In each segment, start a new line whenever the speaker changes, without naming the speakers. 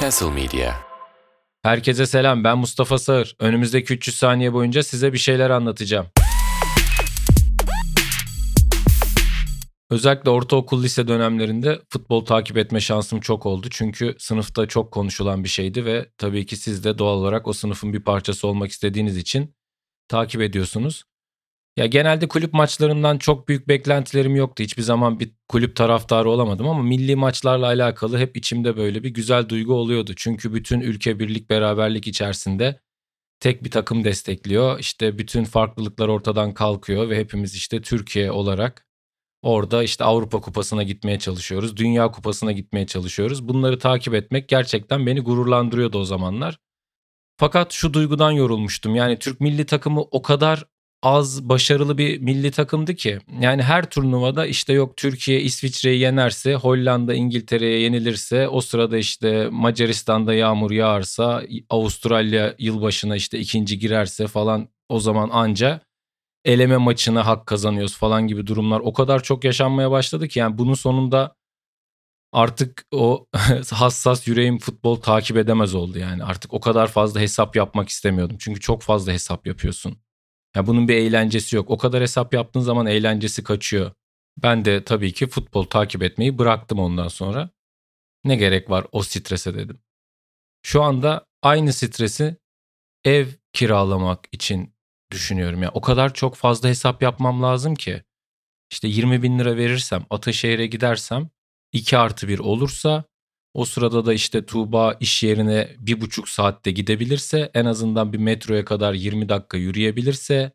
Castle Media.
Herkese selam ben Mustafa Sağır. Önümüzdeki 300 saniye boyunca size bir şeyler anlatacağım. Özellikle ortaokul lise dönemlerinde futbol takip etme şansım çok oldu. Çünkü sınıfta çok konuşulan bir şeydi ve tabii ki siz de doğal olarak o sınıfın bir parçası olmak istediğiniz için takip ediyorsunuz. Ya genelde kulüp maçlarından çok büyük beklentilerim yoktu. Hiçbir zaman bir kulüp taraftarı olamadım ama milli maçlarla alakalı hep içimde böyle bir güzel duygu oluyordu. Çünkü bütün ülke birlik beraberlik içerisinde tek bir takım destekliyor. İşte bütün farklılıklar ortadan kalkıyor ve hepimiz işte Türkiye olarak orada işte Avrupa Kupası'na gitmeye çalışıyoruz. Dünya Kupası'na gitmeye çalışıyoruz. Bunları takip etmek gerçekten beni gururlandırıyordu o zamanlar. Fakat şu duygudan yorulmuştum. Yani Türk milli takımı o kadar az başarılı bir milli takımdı ki. Yani her turnuvada işte yok Türkiye İsviçre'yi yenerse, Hollanda İngiltere'ye yenilirse, o sırada işte Macaristan'da yağmur yağarsa, Avustralya yılbaşına işte ikinci girerse falan o zaman anca eleme maçına hak kazanıyoruz falan gibi durumlar o kadar çok yaşanmaya başladı ki yani bunun sonunda artık o hassas yüreğim futbol takip edemez oldu yani. Artık o kadar fazla hesap yapmak istemiyordum. Çünkü çok fazla hesap yapıyorsun. Ya bunun bir eğlencesi yok. O kadar hesap yaptığın zaman eğlencesi kaçıyor. Ben de tabii ki futbol takip etmeyi bıraktım ondan sonra. Ne gerek var o strese dedim. Şu anda aynı stresi ev kiralamak için düşünüyorum. Ya o kadar çok fazla hesap yapmam lazım ki. İşte 20 bin lira verirsem Ataşehir'e gidersem 2 artı 1 olursa o sırada da işte Tuğba iş yerine bir buçuk saatte gidebilirse en azından bir metroya kadar 20 dakika yürüyebilirse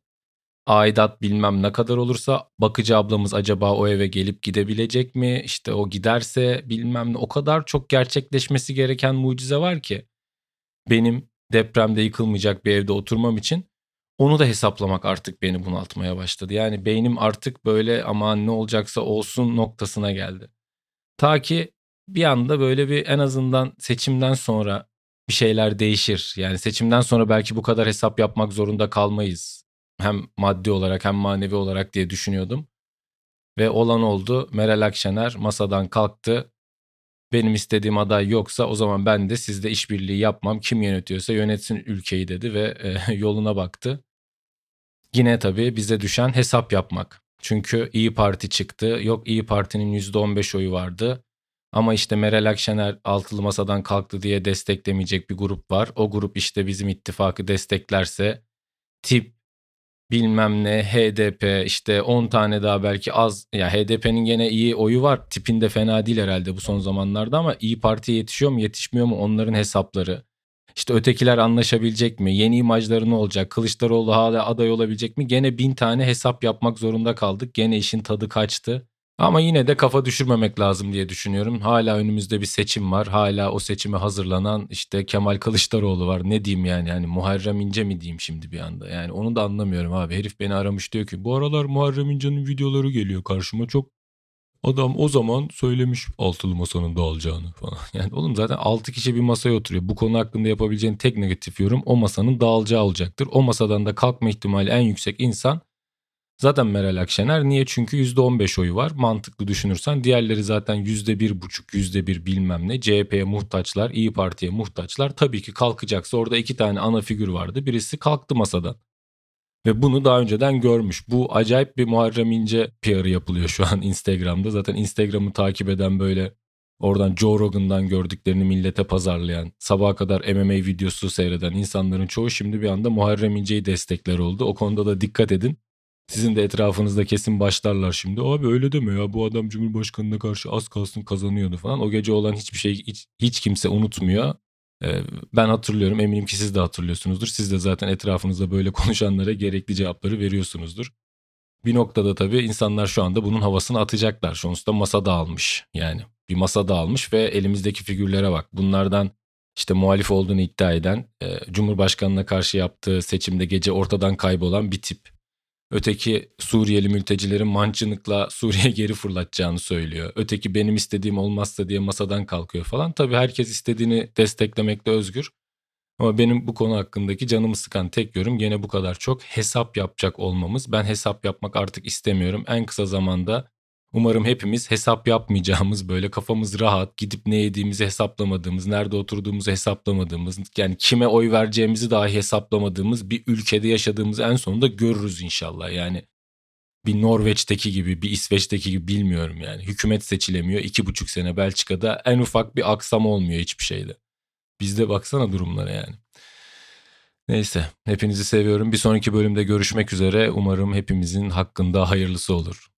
aidat bilmem ne kadar olursa bakıcı ablamız acaba o eve gelip gidebilecek mi? İşte o giderse bilmem ne o kadar çok gerçekleşmesi gereken mucize var ki benim depremde yıkılmayacak bir evde oturmam için onu da hesaplamak artık beni bunaltmaya başladı. Yani beynim artık böyle aman ne olacaksa olsun noktasına geldi. Ta ki bir anda böyle bir en azından seçimden sonra bir şeyler değişir. Yani seçimden sonra belki bu kadar hesap yapmak zorunda kalmayız. Hem maddi olarak hem manevi olarak diye düşünüyordum. Ve olan oldu. Meral Akşener masadan kalktı. Benim istediğim aday yoksa o zaman ben de sizde işbirliği yapmam. Kim yönetiyorsa yönetsin ülkeyi dedi ve e, yoluna baktı. Yine tabii bize düşen hesap yapmak. Çünkü İyi Parti çıktı. Yok İyi Parti'nin %15 oyu vardı. Ama işte Meral Akşener altılı masadan kalktı diye desteklemeyecek bir grup var. O grup işte bizim ittifakı desteklerse tip bilmem ne HDP işte 10 tane daha belki az ya HDP'nin gene iyi oyu var. Tipinde fena değil herhalde bu son zamanlarda ama İyi Parti yetişiyor mu yetişmiyor mu onların hesapları. İşte ötekiler anlaşabilecek mi? Yeni imajları ne olacak? Kılıçdaroğlu hala aday olabilecek mi? Gene bin tane hesap yapmak zorunda kaldık. Gene işin tadı kaçtı. Ama yine de kafa düşürmemek lazım diye düşünüyorum. Hala önümüzde bir seçim var. Hala o seçime hazırlanan işte Kemal Kılıçdaroğlu var. Ne diyeyim yani? Yani Muharrem İnce mi diyeyim şimdi bir anda? Yani onu da anlamıyorum abi. Herif beni aramış diyor ki bu aralar Muharrem İnce'nin videoları geliyor karşıma çok Adam o zaman söylemiş altılı masanın dağılacağını falan. Yani oğlum zaten altı kişi bir masaya oturuyor. Bu konu hakkında yapabileceğin tek negatif yorum o masanın dağılacağı olacaktır. O masadan da kalkma ihtimali en yüksek insan zaten Meral Akşener. Niye? Çünkü %15 oyu var. Mantıklı düşünürsen diğerleri zaten %1,5, %1 bilmem ne. CHP'ye muhtaçlar, İyi Parti'ye muhtaçlar. Tabii ki kalkacaksa orada iki tane ana figür vardı. Birisi kalktı masadan. Ve bunu daha önceden görmüş. Bu acayip bir Muharrem İnce PR'ı yapılıyor şu an Instagram'da. Zaten Instagram'ı takip eden böyle oradan Joe Rogan'dan gördüklerini millete pazarlayan, sabaha kadar MMA videosu seyreden insanların çoğu şimdi bir anda Muharrem İnce'yi destekler oldu. O konuda da dikkat edin. Sizin de etrafınızda kesin başlarlar şimdi. Abi öyle deme ya bu adam Cumhurbaşkanı'na karşı az kalsın kazanıyordu falan. O gece olan hiçbir şey hiç, hiç kimse unutmuyor. Ee, ben hatırlıyorum eminim ki siz de hatırlıyorsunuzdur. Siz de zaten etrafınızda böyle konuşanlara gerekli cevapları veriyorsunuzdur. Bir noktada tabii insanlar şu anda bunun havasını atacaklar. Sonuçta masa dağılmış yani. Bir masa dağılmış ve elimizdeki figürlere bak. Bunlardan işte muhalif olduğunu iddia eden, e, Cumhurbaşkanı'na karşı yaptığı seçimde gece ortadan kaybolan bir tip. Öteki Suriyeli mültecilerin mancınıkla Suriye geri fırlatacağını söylüyor. Öteki benim istediğim olmazsa diye masadan kalkıyor falan. Tabii herkes istediğini desteklemekte özgür. Ama benim bu konu hakkındaki canımı sıkan tek yorum gene bu kadar çok hesap yapacak olmamız. Ben hesap yapmak artık istemiyorum. En kısa zamanda Umarım hepimiz hesap yapmayacağımız böyle kafamız rahat gidip ne yediğimizi hesaplamadığımız, nerede oturduğumuzu hesaplamadığımız, yani kime oy vereceğimizi dahi hesaplamadığımız bir ülkede yaşadığımızı en sonunda görürüz inşallah. Yani bir Norveç'teki gibi, bir İsveç'teki gibi bilmiyorum yani. Hükümet seçilemiyor. iki buçuk sene Belçika'da en ufak bir aksam olmuyor hiçbir şeyde. Bizde baksana durumlara yani. Neyse hepinizi seviyorum. Bir sonraki bölümde görüşmek üzere. Umarım hepimizin hakkında hayırlısı olur.